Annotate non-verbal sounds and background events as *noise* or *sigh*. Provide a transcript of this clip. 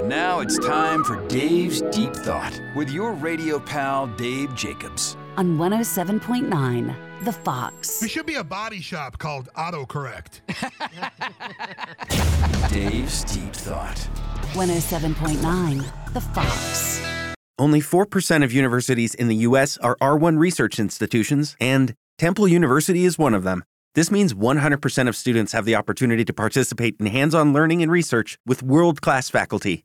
And now it's time for Dave's Deep Thought with your radio pal, Dave Jacobs. on 107.9 The Fox. There should be a body shop called AutoCorrect. *laughs* Dave's Deep Thought. 107.9 The Fox. Only 4% of universities in the U.S. are R1 research institutions, and Temple University is one of them. This means 100% of students have the opportunity to participate in hands on learning and research with world class faculty.